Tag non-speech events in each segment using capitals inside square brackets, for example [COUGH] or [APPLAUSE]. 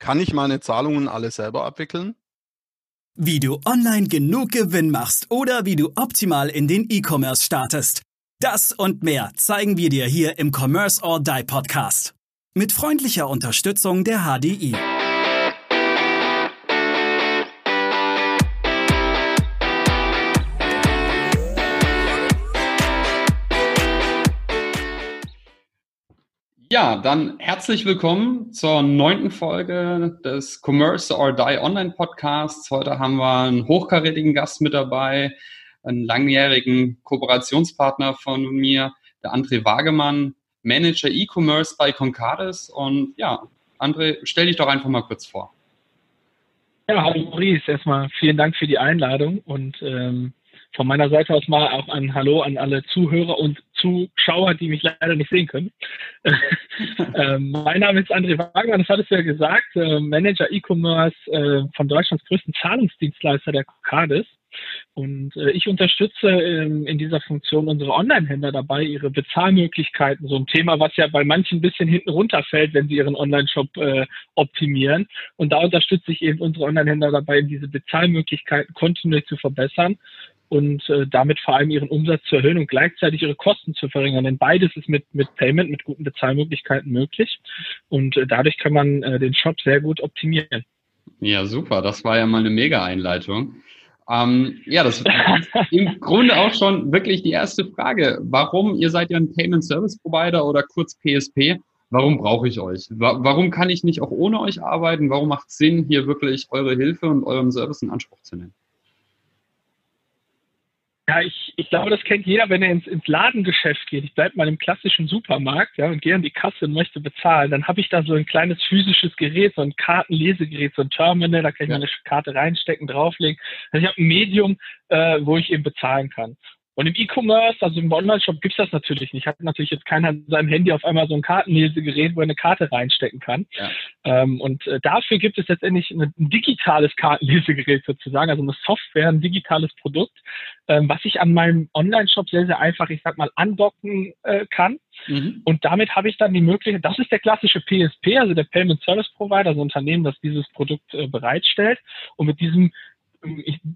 Kann ich meine Zahlungen alle selber abwickeln? Wie du online genug Gewinn machst oder wie du optimal in den E-Commerce startest. Das und mehr zeigen wir dir hier im Commerce or Die Podcast. Mit freundlicher Unterstützung der HDI. Ja, dann herzlich willkommen zur neunten Folge des Commerce or Die Online Podcasts. Heute haben wir einen hochkarätigen Gast mit dabei, einen langjährigen Kooperationspartner von mir, der André Wagemann, Manager E-Commerce bei Concardis. Und ja, André, stell dich doch einfach mal kurz vor. Ja, hallo Maurice. Erstmal vielen Dank für die Einladung und ähm, von meiner Seite aus mal auch ein Hallo an alle Zuhörer und Zuschauer, die mich leider nicht sehen können. [LAUGHS] ähm, mein Name ist André Wagner, das hattest du ja gesagt, äh, Manager E-Commerce äh, von Deutschlands größten Zahlungsdienstleister der Cardis. Und äh, ich unterstütze ähm, in dieser Funktion unsere Online-Händler dabei, ihre Bezahlmöglichkeiten, so ein Thema, was ja bei manchen ein bisschen hinten runterfällt, wenn sie ihren Online-Shop äh, optimieren. Und da unterstütze ich eben unsere Online-Händler dabei, diese Bezahlmöglichkeiten kontinuierlich zu verbessern und äh, damit vor allem ihren Umsatz zu erhöhen und gleichzeitig ihre Kosten zu verringern. Denn beides ist mit, mit Payment, mit guten Bezahlmöglichkeiten möglich. Und äh, dadurch kann man äh, den Shop sehr gut optimieren. Ja, super. Das war ja mal eine Mega-Einleitung. Ähm, ja, das ist im Grunde auch schon wirklich die erste Frage. Warum, ihr seid ja ein Payment Service Provider oder kurz PSP, warum brauche ich euch? Warum kann ich nicht auch ohne euch arbeiten? Warum macht es Sinn, hier wirklich eure Hilfe und euren Service in Anspruch zu nehmen? Ja, ich, ich glaube, das kennt jeder, wenn er ins, ins Ladengeschäft geht. Ich bleibe mal im klassischen Supermarkt ja, und gehe an die Kasse und möchte bezahlen. Dann habe ich da so ein kleines physisches Gerät, so ein Kartenlesegerät, so ein Terminal, da kann ich ja. meine Karte reinstecken, drauflegen. Also ich habe ein Medium, äh, wo ich eben bezahlen kann. Und im E-Commerce, also im Online-Shop, gibt's das natürlich nicht. Hat natürlich jetzt keiner an seinem Handy auf einmal so ein Kartenlesegerät, wo er eine Karte reinstecken kann. Ja. Ähm, und äh, dafür gibt es letztendlich ein, ein, digitales Kartenlesegerät sozusagen, also eine Software, ein digitales Produkt, ähm, was ich an meinem Online-Shop sehr, sehr einfach, ich sag mal, andocken äh, kann. Mhm. Und damit habe ich dann die Möglichkeit, das ist der klassische PSP, also der Payment Service Provider, also Unternehmen, das dieses Produkt äh, bereitstellt. Und mit diesem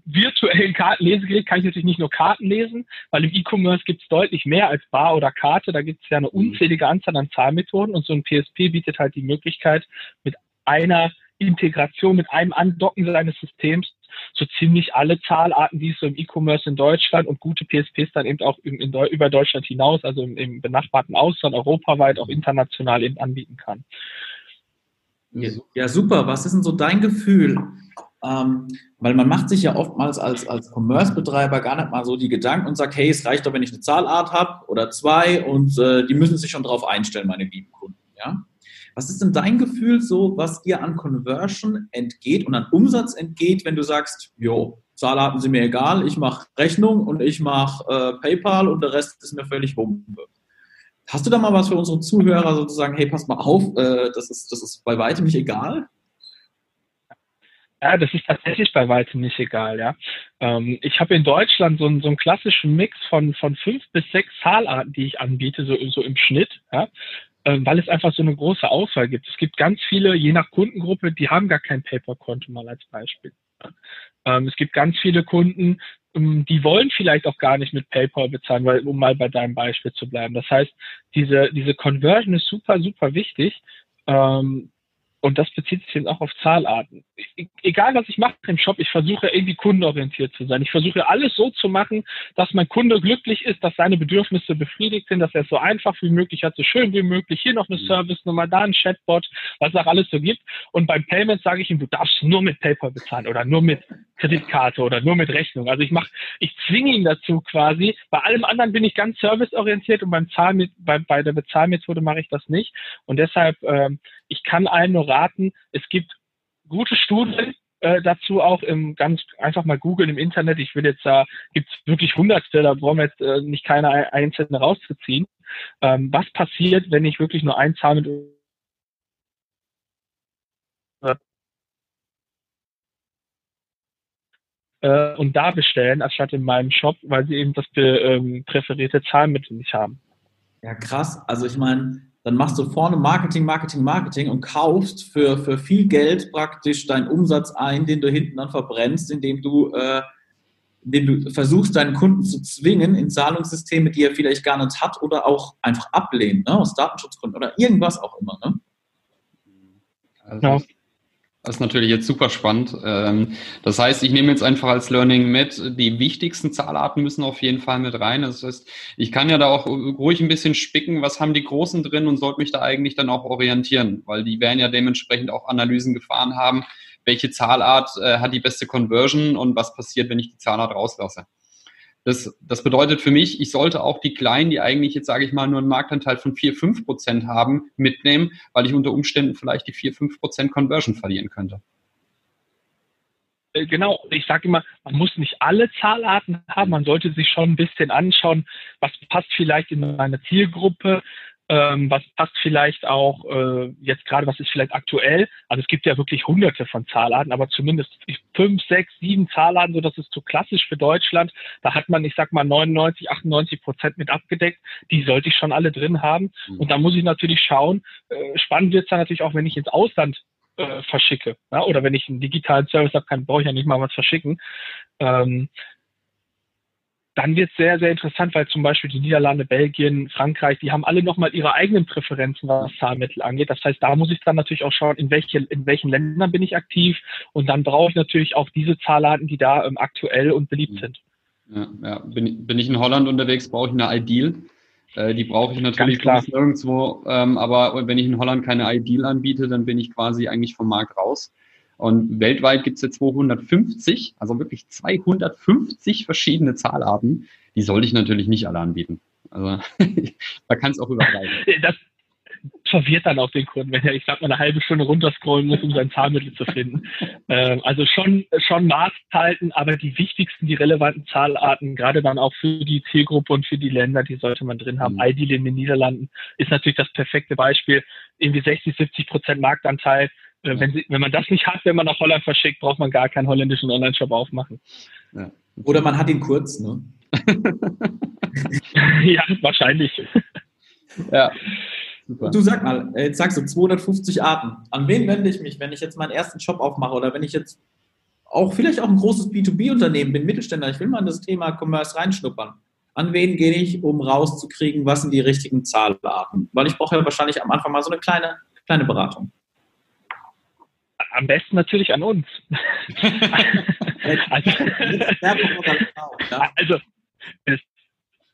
virtuellen Kartenlesegerät kann ich natürlich nicht nur Karten lesen, weil im E-Commerce gibt es deutlich mehr als Bar oder Karte. Da gibt es ja eine mhm. unzählige Anzahl an Zahlmethoden und so ein PSP bietet halt die Möglichkeit, mit einer Integration, mit einem Andocken seines Systems so ziemlich alle Zahlarten, die es so im E-Commerce in Deutschland und gute PSPs dann eben auch in, in, über Deutschland hinaus, also im, im benachbarten Ausland, europaweit, auch international eben anbieten kann. Ja, super. Was ist denn so dein Gefühl? Ähm, weil man macht sich ja oftmals als, als Commerce-Betreiber gar nicht mal so die Gedanken und sagt, hey, es reicht doch, wenn ich eine Zahlart habe oder zwei und äh, die müssen sich schon darauf einstellen, meine lieben Kunden. Ja? Was ist denn dein Gefühl so, was dir an Conversion entgeht und an Umsatz entgeht, wenn du sagst, jo, Zahlarten sind mir egal, ich mache Rechnung und ich mache äh, PayPal und der Rest ist mir völlig wumpe. Hast du da mal was für unsere Zuhörer sozusagen, hey, pass mal auf, äh, das, ist, das ist bei weitem nicht egal? Ja, das ist tatsächlich bei weitem nicht egal, ja. Ähm, ich habe in Deutschland so, einen, so einen klassischen Mix von, von fünf bis sechs Zahlarten, die ich anbiete, so, so im Schnitt, ja. Ähm, weil es einfach so eine große Auswahl gibt. Es gibt ganz viele, je nach Kundengruppe, die haben gar kein Paper-Konto mal als Beispiel. Ähm, es gibt ganz viele Kunden, ähm, die wollen vielleicht auch gar nicht mit PayPal bezahlen, weil, um mal bei deinem Beispiel zu bleiben. Das heißt, diese, diese Conversion ist super, super wichtig. Ähm, und das bezieht sich eben auch auf Zahlarten. E-, egal, was ich mache im Shop, ich versuche irgendwie kundenorientiert zu sein. Ich versuche alles so zu machen, dass mein Kunde glücklich ist, dass seine Bedürfnisse befriedigt sind, dass er es so einfach wie möglich hat, so schön wie möglich. Hier noch eine mhm. Service-Nummer, da ein Chatbot, was auch alles so gibt. Und beim Payment sage ich ihm, du darfst nur mit PayPal bezahlen oder nur mit Kreditkarte oder nur mit Rechnung. Also ich mache, ich zwinge ihn dazu quasi. Bei allem anderen bin ich ganz serviceorientiert und beim Zahl bei, bei der Bezahlmethode mache ich das nicht. Und deshalb, ähm, ich kann allen nur raten, es gibt gute Studien, äh, dazu auch im ganz einfach mal googeln im Internet. Ich will jetzt da gibt es wirklich Hundertste, da brauchen wir jetzt äh, nicht keine einzelne rauszuziehen. Ähm, was passiert, wenn ich wirklich nur ein Zahl mit äh, und da bestellen, anstatt in meinem Shop, weil sie eben das ähm, präferierte Zahlmittel nicht haben. Ja, krass. Also ich meine, dann machst du vorne Marketing, Marketing, Marketing und kaufst für, für viel Geld praktisch deinen Umsatz ein, den du hinten dann verbrennst, indem du, äh, indem du versuchst, deinen Kunden zu zwingen in Zahlungssysteme, die er vielleicht gar nicht hat oder auch einfach ablehnt, ne, aus Datenschutzgründen oder irgendwas auch immer. Ne? Also, ja. Das ist natürlich jetzt super spannend. Ähm, das heißt, ich nehme jetzt einfach als Learning mit, die wichtigsten Zahlarten müssen auf jeden Fall mit rein. Das heißt, ich kann ja da auch ruhig ein bisschen spicken, was haben die Großen drin und sollte mich da eigentlich dann auch orientieren, weil die werden ja dementsprechend auch Analysen gefahren haben, welche Zahlart äh, hat die beste Conversion und was passiert, wenn ich die Zahlart rauslasse. Das, das bedeutet für mich, ich sollte auch die Kleinen, die eigentlich jetzt, sage ich mal, nur einen Marktanteil von 4, 5 Prozent haben, mitnehmen, weil ich unter Umständen vielleicht die 4, 5 Prozent Conversion verlieren könnte. Äh, genau, ich sage immer, man muss nicht alle Zahlarten haben, man sollte sich schon ein bisschen anschauen, was passt vielleicht in meine Zielgruppe, ähm, was passt vielleicht auch äh, jetzt gerade, was ist vielleicht aktuell. Also es gibt ja wirklich hunderte von Zahlarten, aber zumindest fünf, sechs, sieben Zahlarten, so das ist so klassisch für Deutschland. Da hat man, ich sag mal, 99, 98 Prozent mit abgedeckt. Die sollte ich schon alle drin haben. Mhm. Und da muss ich natürlich schauen. Äh, spannend wird es dann natürlich auch, wenn ich ins Ausland äh, verschicke. Ja? Oder wenn ich einen digitalen Service habe, kann, brauche ich ja nicht mal was verschicken. Ähm, dann wird es sehr, sehr interessant, weil zum Beispiel die Niederlande, Belgien, Frankreich, die haben alle nochmal ihre eigenen Präferenzen, was Zahlmittel angeht. Das heißt, da muss ich dann natürlich auch schauen, in, welche, in welchen Ländern bin ich aktiv. Und dann brauche ich natürlich auch diese Zahlarten, die da ähm, aktuell und beliebt mhm. sind. Ja, ja. Bin, bin ich in Holland unterwegs, brauche ich eine Ideal. Äh, die brauche ich natürlich nirgendwo. Ähm, aber wenn ich in Holland keine Ideal anbiete, dann bin ich quasi eigentlich vom Markt raus. Und weltweit gibt es jetzt 250, also wirklich 250 verschiedene Zahlarten. Die sollte ich natürlich nicht alle anbieten. Also [LAUGHS] da kann es auch übertreiben. [LAUGHS] Das verwirrt dann auch den Kunden, wenn er, ich sag mal, eine halbe Stunde runterscrollen muss, um sein Zahlmittel zu finden. [LAUGHS] Ähm, also schon, schon Maß halten, aber die wichtigsten, die relevanten Zahlarten, gerade dann auch für die Zielgruppe und für die Länder, die sollte man drin haben. Mhm. Ideal in den Niederlanden ist natürlich das perfekte Beispiel. Irgendwie 60, 70 Prozent Marktanteil äh, wenn, sie, wenn man das nicht hat, wenn man nach Holland verschickt, braucht man gar keinen holländischen Online-Shop aufmachen. Ja. Oder man hat ihn kurz, ne? [LAUGHS] ja, wahrscheinlich. ja. Super. Du sag mal, jetzt sagst du 250 Arten. An wen wende ich mich, wenn ich jetzt meinen ersten Shop aufmache oder wenn ich jetzt auch vielleicht auch ein großes B2B-Unternehmen bin, Mittelständler, ich will mal in das Thema Commerce reinschnuppern. An wen gehe ich, um rauszukriegen, was sind die richtigen Zahlarten? Weil ich brauche ja wahrscheinlich am Anfang mal so eine kleine, kleine Beratung. Am besten natürlich an uns. [LAUGHS] also, also,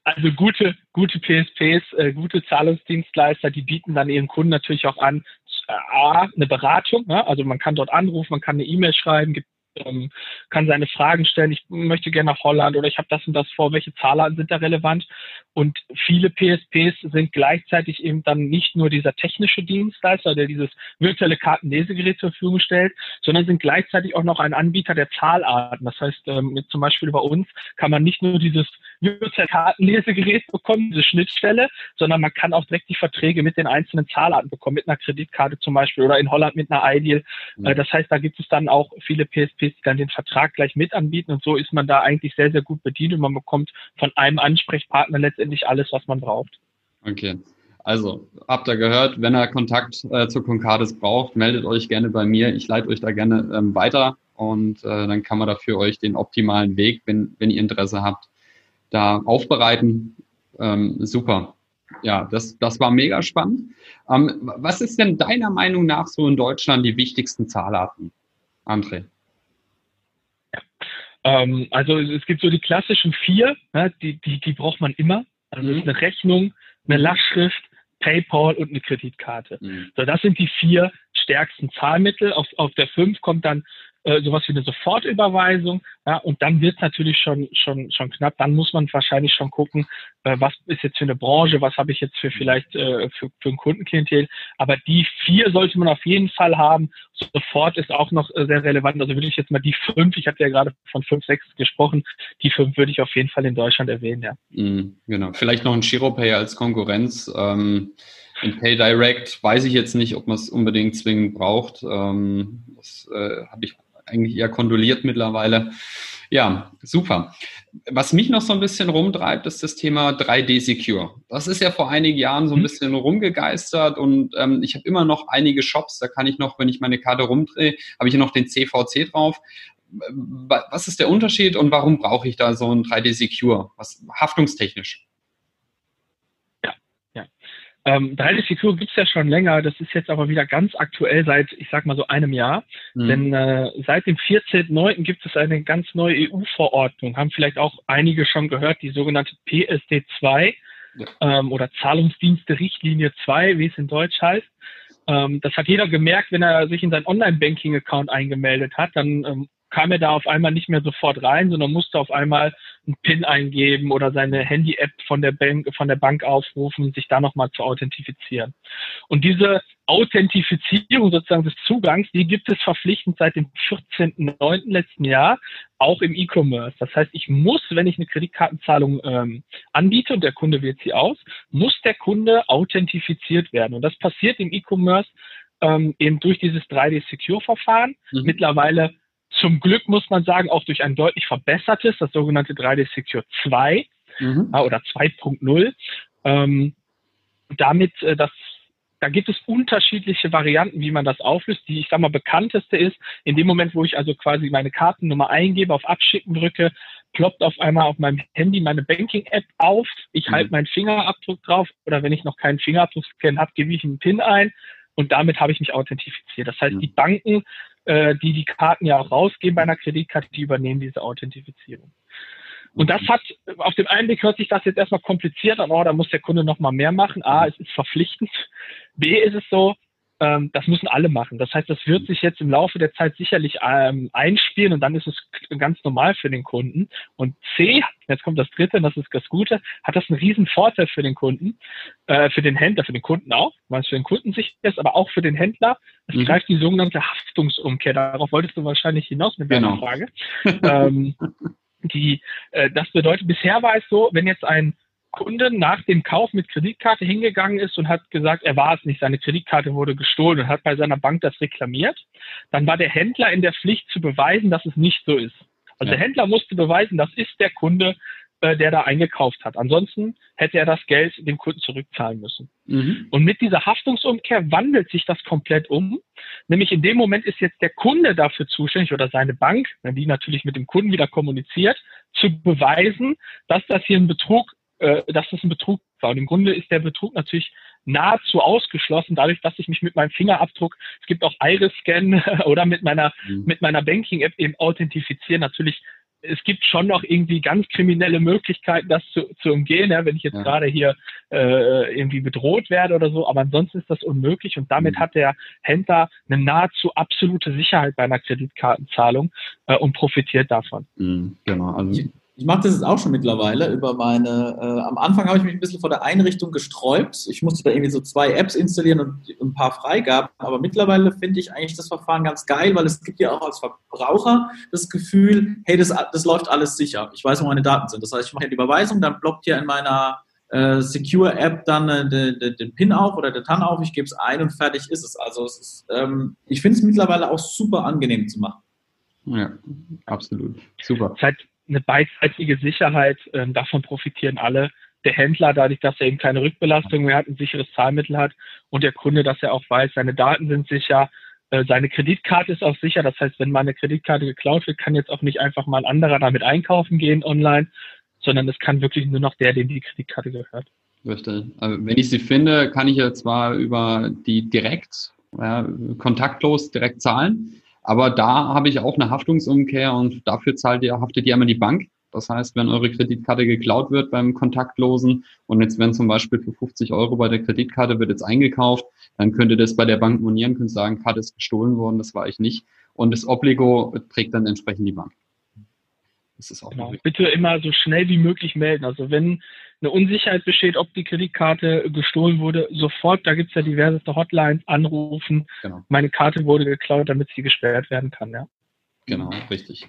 also gute, gute PSPs, äh, gute Zahlungsdienstleister, die bieten dann ihren Kunden natürlich auch an, äh, A, eine Beratung, ne? also man kann dort anrufen, man kann eine E-Mail schreiben, gibt ähm, kann seine Fragen stellen, ich möchte gerne nach Holland oder ich habe das und das vor, welche Zahlen sind da relevant? Und viele PSPs sind gleichzeitig eben dann nicht nur dieser technische Dienstleister, der dieses virtuelle Kartenlesegerät zur Verfügung stellt, sondern sind gleichzeitig auch noch ein Anbieter der Zahlarten. Das heißt, ähm, zum Beispiel bei uns kann man nicht nur dieses virtuelle Kartenlesegerät bekommen, diese Schnittstelle, sondern man kann auch direkt die Verträge mit den einzelnen Zahlarten bekommen, mit einer Kreditkarte zum Beispiel oder in Holland mit einer Ideal. Mhm. Das heißt, da gibt es dann auch viele PSPs, die dann den Vertrag gleich mit anbieten und so ist man da eigentlich sehr, sehr gut bedient und man bekommt von einem Ansprechpartner letztendlich alles, was man braucht. Okay. Also, habt ihr gehört, wenn ihr Kontakt äh, zu Concardis braucht, meldet euch gerne bei mir. Ich leite euch da gerne ähm, weiter und äh, dann kann man dafür euch den optimalen Weg, wenn, wenn ihr Interesse habt, da aufbereiten. Ähm, super. Ja, das, das war mega spannend. Ähm, was ist denn deiner Meinung nach so in Deutschland die wichtigsten Zahlarten, André? Ähm, also es gibt so die klassischen vier, ne, die, die, die braucht man immer. Also mhm. ist eine Rechnung, eine Lastschrift, PayPal und eine Kreditkarte. Mhm. So, das sind die vier stärksten Zahlmittel. Auf, auf der fünf kommt dann äh, sowas wie eine Sofortüberweisung. Ja, und dann wird es natürlich schon, schon, schon knapp. Dann muss man wahrscheinlich schon gucken, äh, was ist jetzt für eine Branche, was habe ich jetzt für vielleicht äh, für, für ein Kundenklientel. Aber die vier sollte man auf jeden Fall haben. Sofort ist auch noch äh, sehr relevant. Also würde ich jetzt mal die fünf, ich hatte ja gerade von fünf, sechs gesprochen, die fünf würde ich auf jeden Fall in Deutschland erwähnen, ja. Mm, genau. Vielleicht noch ein Giropay als Konkurrenz. Ähm in PayDirect weiß ich jetzt nicht, ob man es unbedingt zwingend braucht. Ähm, das äh, habe ich eigentlich eher kondoliert mittlerweile. Ja, super. Was mich noch so ein bisschen rumtreibt, ist das Thema 3D Secure. Das ist ja vor einigen Jahren so ein mhm. bisschen rumgegeistert und ähm, ich habe immer noch einige Shops, da kann ich noch, wenn ich meine Karte rumdrehe, habe ich noch den CVC drauf. Was ist der Unterschied und warum brauche ich da so ein 3D Secure? Was haftungstechnisch? Ähm, 3D Secure gibt's ja schon länger, das ist jetzt aber wieder ganz aktuell seit, ich sag mal so einem Jahr. Mhm. Denn äh, seit dem 14.09. gibt es eine ganz neue EU-Verordnung, haben vielleicht auch einige schon gehört, die sogenannte PSD 2 ja. ähm, oder Zahlungsdienste Richtlinie 2, wie es in Deutsch heißt. Ähm, das hat jeder gemerkt, wenn er sich in sein Online-Banking-Account eingemeldet hat, dann ähm, kam er da auf einmal nicht mehr sofort rein, sondern musste auf einmal einen PIN eingeben oder seine Handy-App von der Bank, von der Bank aufrufen, sich da nochmal zu authentifizieren. Und diese Authentifizierung sozusagen des Zugangs, die gibt es verpflichtend seit dem 14.09. letzten Jahr, auch im E-Commerce. Das heißt, ich muss, wenn ich eine Kreditkartenzahlung ähm, anbiete und der Kunde wählt sie aus, muss der Kunde authentifiziert werden. Und das passiert im E-Commerce ähm, eben durch dieses 3D-Secure-Verfahren. Mhm. Mittlerweile zum Glück muss man sagen, auch durch ein deutlich verbessertes, das sogenannte 3D Secure 2 mhm. äh, oder 2.0. Ähm, damit, äh, das, da gibt es unterschiedliche Varianten, wie man das auflöst. Die, ich sag mal, bekannteste ist, in dem Moment, wo ich also quasi meine Kartennummer eingebe, auf Abschicken drücke, ploppt auf einmal auf meinem Handy meine Banking-App auf. Ich mhm. halte meinen Fingerabdruck drauf oder wenn ich noch keinen Fingerabdruckscan habe, gebe ich einen PIN ein und damit habe ich mich authentifiziert. Das heißt, mhm. die Banken äh, die die Karten ja auch rausgeben bei einer Kreditkarte, die übernehmen diese Authentifizierung. Und das hat, auf dem einen Blick hört sich das jetzt erstmal kompliziert an, oh, da muss der Kunde nochmal mehr machen. A, es ist verpflichtend. B, ist es so, ähm, das müssen alle machen. Das heißt, das wird sich jetzt im Laufe der Zeit sicherlich ähm, einspielen und dann ist es ganz normal für den Kunden. Und C, jetzt kommt das dritte, und das ist das Gute, hat das einen riesen Vorteil für den Kunden, äh, für den Händler, für den Kunden auch, weil es für den Kunden sicher ist, aber auch für den Händler. Es mhm. greift die sogenannte Haftungsumkehr. Darauf wolltest du wahrscheinlich hinaus mit deiner genau. Frage. [LAUGHS] ähm, die, äh, das bedeutet, bisher war es so, wenn jetzt ein Kunde nach dem Kauf mit Kreditkarte hingegangen ist und hat gesagt, er war es nicht, seine Kreditkarte wurde gestohlen und hat bei seiner Bank das reklamiert, dann war der Händler in der Pflicht zu beweisen, dass es nicht so ist. Also ja. der Händler musste beweisen, das ist der Kunde, äh, der da eingekauft hat. Ansonsten hätte er das Geld dem Kunden zurückzahlen müssen. Mhm. Und mit dieser Haftungsumkehr wandelt sich das komplett um. Nämlich in dem Moment ist jetzt der Kunde dafür zuständig oder seine Bank, wenn die natürlich mit dem Kunden wieder kommuniziert, zu beweisen, dass das hier ein Betrug äh, dass das ein Betrug war. Und im Grunde ist der Betrug natürlich nahezu ausgeschlossen, dadurch, dass ich mich mit meinem Fingerabdruck, es gibt auch Iris-Scan [LAUGHS] oder mit meiner, mhm. mit meiner Banking-App eben authentifiziere. Natürlich, es gibt schon noch irgendwie ganz kriminelle Möglichkeiten, das zu, zu umgehen, ja, wenn ich jetzt ja. gerade hier äh, irgendwie bedroht werde oder so, aber ansonsten ist das unmöglich und damit mhm. hat der Händler eine nahezu absolute Sicherheit bei einer Kreditkartenzahlung äh, und profitiert davon. Mhm, genau, also ich mache das jetzt auch schon mittlerweile über meine, äh, am Anfang habe ich mich ein bisschen vor der Einrichtung gesträubt. Ich musste da irgendwie so zwei Apps installieren und ein paar Freigaben. Aber mittlerweile finde ich eigentlich das Verfahren ganz geil, weil es gibt ja auch als Verbraucher das Gefühl, hey, das, das läuft alles sicher. Ich weiß, wo meine Daten sind. Das heißt, ich mache die Überweisung, dann blockt hier in meiner äh, Secure-App dann äh, den, den, den PIN auf oder den TAN auf, ich gebe es ein und fertig ist es. Also es ist, ähm, ich finde es mittlerweile auch super angenehm zu machen. Ja, absolut. Super. Seit, eine beidseitige Sicherheit, äh, davon profitieren alle. Der Händler, dadurch, dass er eben keine Rückbelastung mehr hat, ein sicheres Zahlmittel hat und der Kunde, dass er auch weiß, seine Daten sind sicher, äh, seine Kreditkarte ist auch sicher. Das heißt, wenn meine Kreditkarte geklaut wird, kann jetzt auch nicht einfach mal ein anderer damit einkaufen gehen online, sondern es kann wirklich nur noch der, dem die Kreditkarte gehört. Richtig. Also wenn ich sie finde, kann ich ja zwar über die direkt, ja, kontaktlos direkt zahlen. Aber da habe ich auch eine Haftungsumkehr und dafür zahlt ihr, haftet ihr einmal die Bank. Das heißt, wenn eure Kreditkarte geklaut wird beim Kontaktlosen und jetzt wenn zum Beispiel für 50 Euro bei der Kreditkarte wird jetzt eingekauft, dann könnt ihr das bei der Bank monieren, könnt sagen, Karte ist gestohlen worden, das war ich nicht. Und das Obligo trägt dann entsprechend die Bank. Das ist auch genau. Bitte immer so schnell wie möglich melden. Also wenn eine Unsicherheit besteht, ob die Kreditkarte gestohlen wurde, sofort, da gibt es ja diverseste Hotlines, anrufen, genau. meine Karte wurde geklaut, damit sie gesperrt werden kann, ja. Genau, richtig.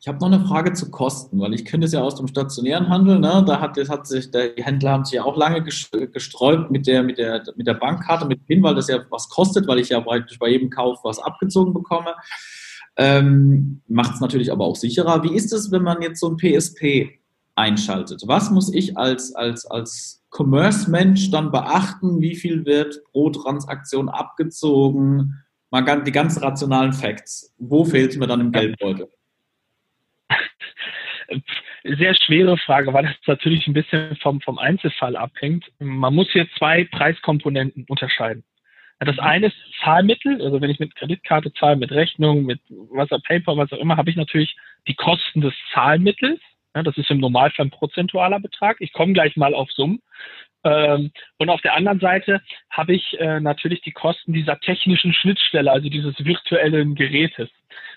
Ich habe noch eine Frage zu Kosten, weil ich kenne es ja aus dem stationären Handel. Ne? Da hat, das hat sich, die Händler haben sich ja auch lange gesträubt mit der, mit, der, mit der Bankkarte, mit PIN, weil das ja was kostet, weil ich ja bei, bei jedem Kauf was abgezogen bekomme. Ähm, macht es natürlich aber auch sicherer. Wie ist es, wenn man jetzt so ein PSP einschaltet? Was muss ich als, als, als Commerce-Mensch dann beachten? Wie viel wird pro Transaktion abgezogen? Mal die ganzen rationalen Facts. Wo fehlt es mir dann im Geldbeutel? [LAUGHS] Sehr schwere Frage, weil das natürlich ein bisschen vom, vom Einzelfall abhängt. Man muss hier zwei Preiskomponenten unterscheiden. Das eine ist Zahlmittel, also wenn ich mit Kreditkarte zahle, mit Rechnung, mit was auch Paper, was auch immer, habe ich natürlich die Kosten des Zahlmittels. Ja, das ist im Normalfall ein prozentualer Betrag. Ich komme gleich mal auf Summen. Ähm, und auf der anderen Seite habe ich äh, natürlich die Kosten dieser technischen Schnittstelle, also dieses virtuellen Gerätes.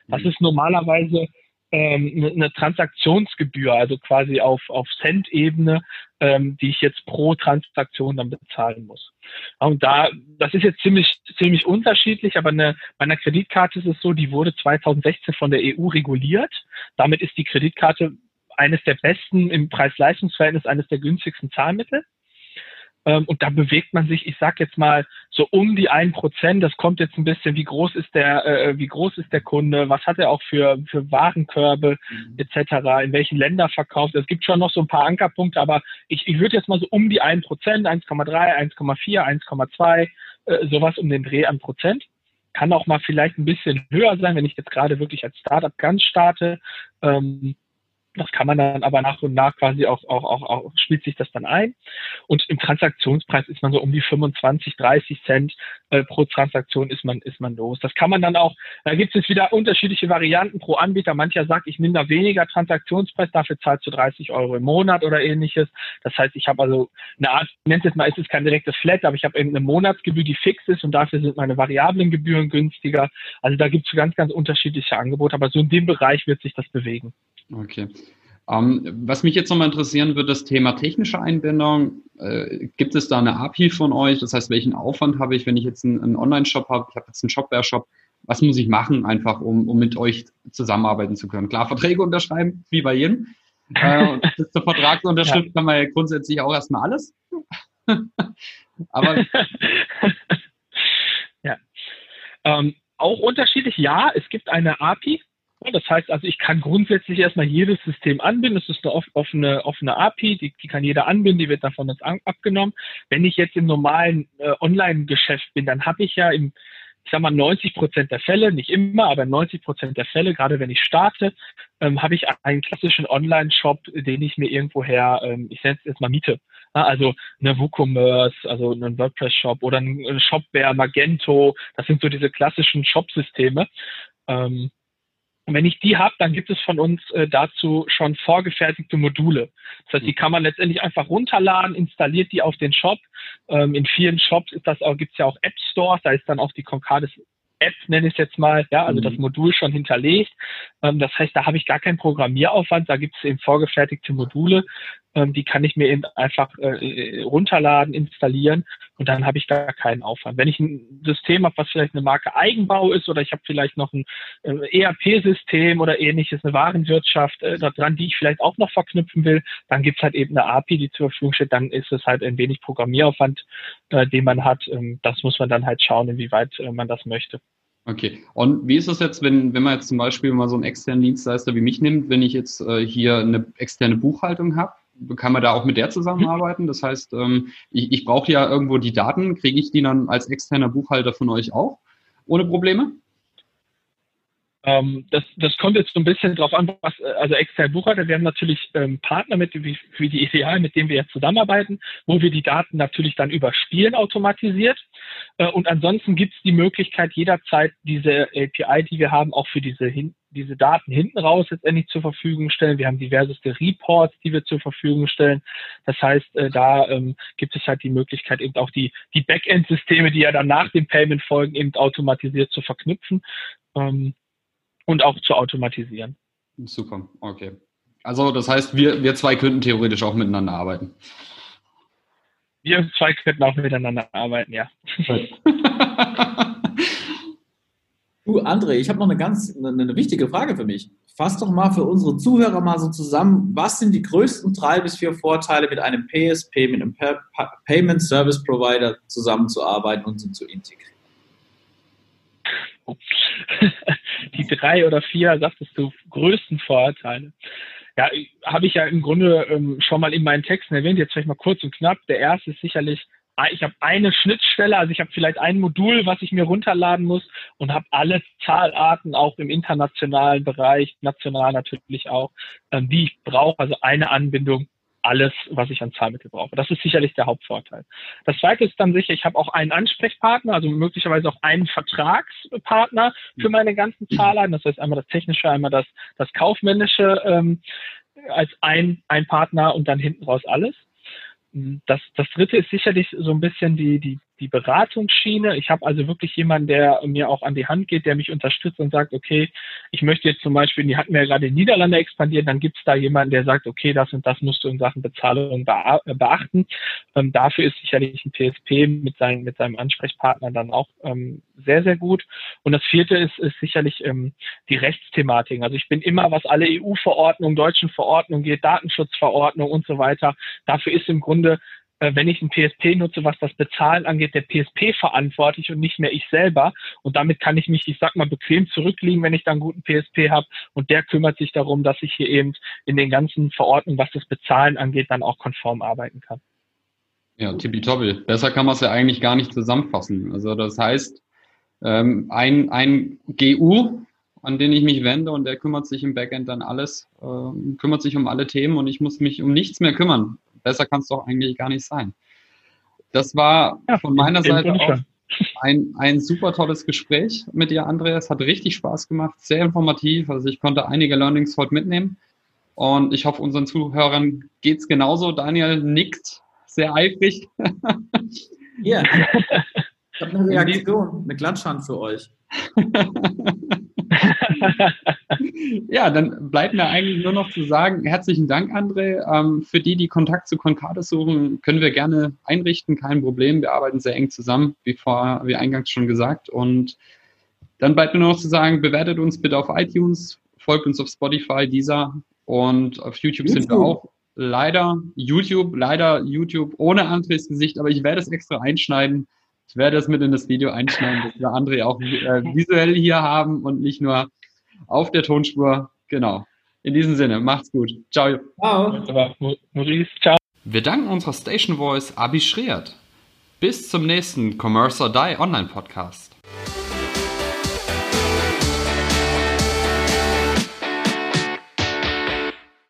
Das mhm. ist normalerweise ähm, eine Transaktionsgebühr, also quasi auf, auf Cent-Ebene, ähm, die ich jetzt pro Transaktion dann bezahlen muss. Und da, das ist jetzt ziemlich, ziemlich unterschiedlich, aber eine, bei einer Kreditkarte ist es so, die wurde 2016 von der EU reguliert. Damit ist die Kreditkarte eines der besten im Preis-Leistungs-Verhältnis, eines der günstigsten Zahlmittel. Ähm, und da bewegt man sich, ich sag jetzt mal, so um die ein Prozent. Das kommt jetzt ein bisschen, wie groß ist der, äh, wie groß ist der Kunde, was hat er auch für, für Warenkörbe mhm. etc., in welchen Ländern verkauft. Es gibt schon noch so ein paar Ankerpunkte, aber ich, ich würde jetzt mal so um die ein Prozent, 1,3, 1,4, 1,2, äh, sowas um den Dreh an Prozent. Kann auch mal vielleicht ein bisschen höher sein, wenn ich jetzt gerade wirklich als Startup ganz starte. Ähm, das kann man dann aber nach und nach quasi auch, auch, auch, auch spielt sich das dann ein. Und im Transaktionspreis ist man so um die 25, 30 Cent äh, pro Transaktion ist man, ist man los. Das kann man dann auch, da gibt es wieder unterschiedliche Varianten pro Anbieter. Mancher sagt, ich nehme da weniger Transaktionspreis, dafür zahlst du 30 Euro im Monat oder ähnliches. Das heißt, ich habe also eine Art, nennt es mal, ist es kein direktes Flat, aber ich habe eben eine Monatsgebühr, die fix ist und dafür sind meine variablen Gebühren günstiger. Also da gibt es ganz, ganz unterschiedliche Angebote, aber so in dem Bereich wird sich das bewegen. Okay. Ähm, was mich jetzt nochmal interessieren wird, das Thema technische Einbindung. Äh, gibt es da eine API von euch? Das heißt, welchen Aufwand habe ich, wenn ich jetzt einen, einen Online-Shop habe? Ich habe jetzt einen Shopware-Shop. Was muss ich machen, einfach um, um mit euch zusammenarbeiten zu können? Klar, Verträge unterschreiben, wie bei jedem. Äh, [LAUGHS] bis zur Vertragsunterschrift ja. kann man ja grundsätzlich auch erstmal alles. [LAUGHS] Aber [LAUGHS] ja. Ähm, auch unterschiedlich, ja, es gibt eine API, das heißt also, ich kann grundsätzlich erstmal jedes System anbinden. Das ist eine offene, offene API, die, die kann jeder anbinden, die wird dann von uns an, abgenommen. Wenn ich jetzt im normalen äh, Online-Geschäft bin, dann habe ich ja im, ich sag mal, 90 Prozent der Fälle, nicht immer, aber 90 Prozent der Fälle, gerade wenn ich starte, ähm, habe ich einen klassischen Online-Shop, den ich mir irgendwoher, ähm, ich nenne es jetzt mal Miete. Ja, also eine WooCommerce, also einen WordPress-Shop oder ein Shopware, Magento, das sind so diese klassischen Shop-Systeme. Ähm, und wenn ich die habe, dann gibt es von uns äh, dazu schon vorgefertigte Module. Das heißt, die kann man letztendlich einfach runterladen, installiert die auf den Shop. Ähm, in vielen Shops ist das auch, gibt es ja auch App Stores, da ist dann auch die Concardis App, nenne ich es jetzt mal, ja, also mhm. das Modul schon hinterlegt. Ähm, das heißt, da habe ich gar keinen Programmieraufwand, da gibt es eben vorgefertigte Module, ähm, die kann ich mir eben einfach äh, runterladen, installieren und dann habe ich gar keinen Aufwand. Wenn ich ein System habe, was vielleicht eine Marke Eigenbau ist oder ich habe vielleicht noch ein äh, ERP-System oder ähnliches, eine Warenwirtschaft äh, dran, die ich vielleicht auch noch verknüpfen will, dann gibt es halt eben eine API, die zur Verfügung steht, dann ist es halt ein wenig Programmieraufwand, äh, den man hat. Ähm, das muss man dann halt schauen, inwieweit äh, man das möchte. Okay. Und wie ist das jetzt, wenn, wenn man jetzt zum Beispiel mal so einen externen Dienstleister wie mich nimmt, wenn ich jetzt äh, hier eine externe Buchhaltung habe? kann man da auch mit der zusammenarbeiten? Das heißt, ähm, ich, ich brauche ja irgendwo die Daten, kriege ich die dann als externer Buchhalter von euch auch ohne Probleme? Ähm, das, das kommt jetzt so ein bisschen drauf an, was, also externe Buchhalter, wir haben natürlich ähm, Partner mit, wie, wie die Ideal, mit denen wir jetzt zusammenarbeiten, wo wir die Daten natürlich dann überspielen automatisiert. Äh, und ansonsten gibt es die Möglichkeit, jederzeit diese API, die wir haben, auch für diese hin, diese Daten hinten raus letztendlich zur Verfügung stellen. Wir haben diverseste Reports, die wir zur Verfügung stellen. Das heißt, äh, da ähm, gibt es halt die Möglichkeit, eben auch die, die Backend-Systeme, die ja dann nach dem Payment folgen, eben automatisiert zu verknüpfen ähm, und auch zu automatisieren. Super, okay. Also das heißt, wir, wir zwei könnten theoretisch auch miteinander arbeiten. Wir zwei könnten auch miteinander arbeiten, ja. [LAUGHS] Du, André, ich habe noch eine ganz eine, eine, wichtige Frage für mich. Fass doch mal für unsere Zuhörer mal so zusammen, was sind die größten drei bis vier Vorteile, mit einem PSP, mit einem Payment Service Provider zusammenzuarbeiten und sie zu integrieren? [LAUGHS] die drei oder vier, sagtest du, größten Vorurteile. Ja, habe ich ja im Grunde ähm, schon mal in meinen Texten erwähnt, jetzt vielleicht mal kurz und knapp. Der erste ist sicherlich, ah, ich habe eine Schnittstelle, also ich habe vielleicht ein Modul, was ich mir runterladen muss und habe alle Zahlarten auch im internationalen Bereich, national natürlich auch, ähm, die ich brauche, also eine Anbindung alles, was ich an Zahlmittel brauche. Das ist sicherlich der Hauptvorteil. Das zweite ist dann sicher, ich habe auch einen Ansprechpartner, also möglicherweise auch einen Vertragspartner für meine ganzen Zahlarten. Das heißt einmal das Technische, einmal das, das Kaufmännische ähm, als ein, ein Partner und dann hinten raus alles. Das, das dritte ist sicherlich so ein bisschen die, die die Beratungsschiene. Ich habe also wirklich jemanden, der mir auch an die Hand geht, der mich unterstützt und sagt, okay, ich möchte jetzt zum Beispiel, die hatten ja gerade in Niederlande expandiert, dann gibt es da jemanden, der sagt, okay, das und das musst du in Sachen Bezahlung beachten. Ähm, dafür ist sicherlich ein PSP mit, seinen, mit seinem Ansprechpartner dann auch ähm, sehr, sehr gut. Und das vierte ist, ist sicherlich ähm, die Rechtsthematik. Also ich bin immer, was alle EU-Verordnungen, deutschen Verordnungen geht, Datenschutzverordnung und so weiter. Dafür ist im Grunde äh, wenn ich ein PSP nutze, was das Bezahlen angeht, der PSP verantwortlich und nicht mehr ich selber. Und damit kann ich mich, ich sag mal, bequem zurücklegen, wenn ich dann einen guten PSP habe. Und der kümmert sich darum, dass ich hier eben in den ganzen Verordnungen, was das Bezahlen angeht, dann auch konform arbeiten kann. Ja, tippitoppi. Besser kann man es ja eigentlich gar nicht zusammenfassen. Also das heißt, ähm, ein, ein GU, an den ich mich wende und der kümmert sich im Backend dann alles, äh, kümmert sich um alle Themen und ich muss mich um nichts mehr kümmern besser kann es doch eigentlich gar nicht sein. Das war ja, von meiner Seite auch ein, ein super tolles Gespräch mit dir, Andreas. Hat richtig Spaß gemacht, sehr informativ. Also ich konnte einige Learnings heute mitnehmen. Und ich hoffe, unseren Zuhörern geht es genauso. Daniel nickt sehr eifrig. Ja, [LAUGHS] ich habe eine Reaktion, eine Klatschhand für euch. Ja, dann bleibt mir eigentlich nur noch zu sagen, herzlichen Dank, André. Ähm, für die, die Kontakt zu Concardis suchen, können wir gerne einrichten, kein Problem. Wir arbeiten sehr eng zusammen, wie, vor, wie eingangs schon gesagt. Und dann bleibt mir nur noch zu sagen, bewertet uns bitte auf iTunes, folgt uns auf Spotify, dieser und auf YouTube, YouTube. sind wir auch. Leider YouTube, leider YouTube ohne Andres Gesicht, aber ich werde es extra einschneiden. Ich werde es mit in das Video einschneiden, dass wir André auch äh, visuell hier haben und nicht nur auf der Tonspur. Genau. In diesem Sinne, macht's gut. Ciao. Ciao. Maurice, ciao. Wir danken unserer Station Voice Abi Schreert. Bis zum nächsten Commerce or Die Online Podcast.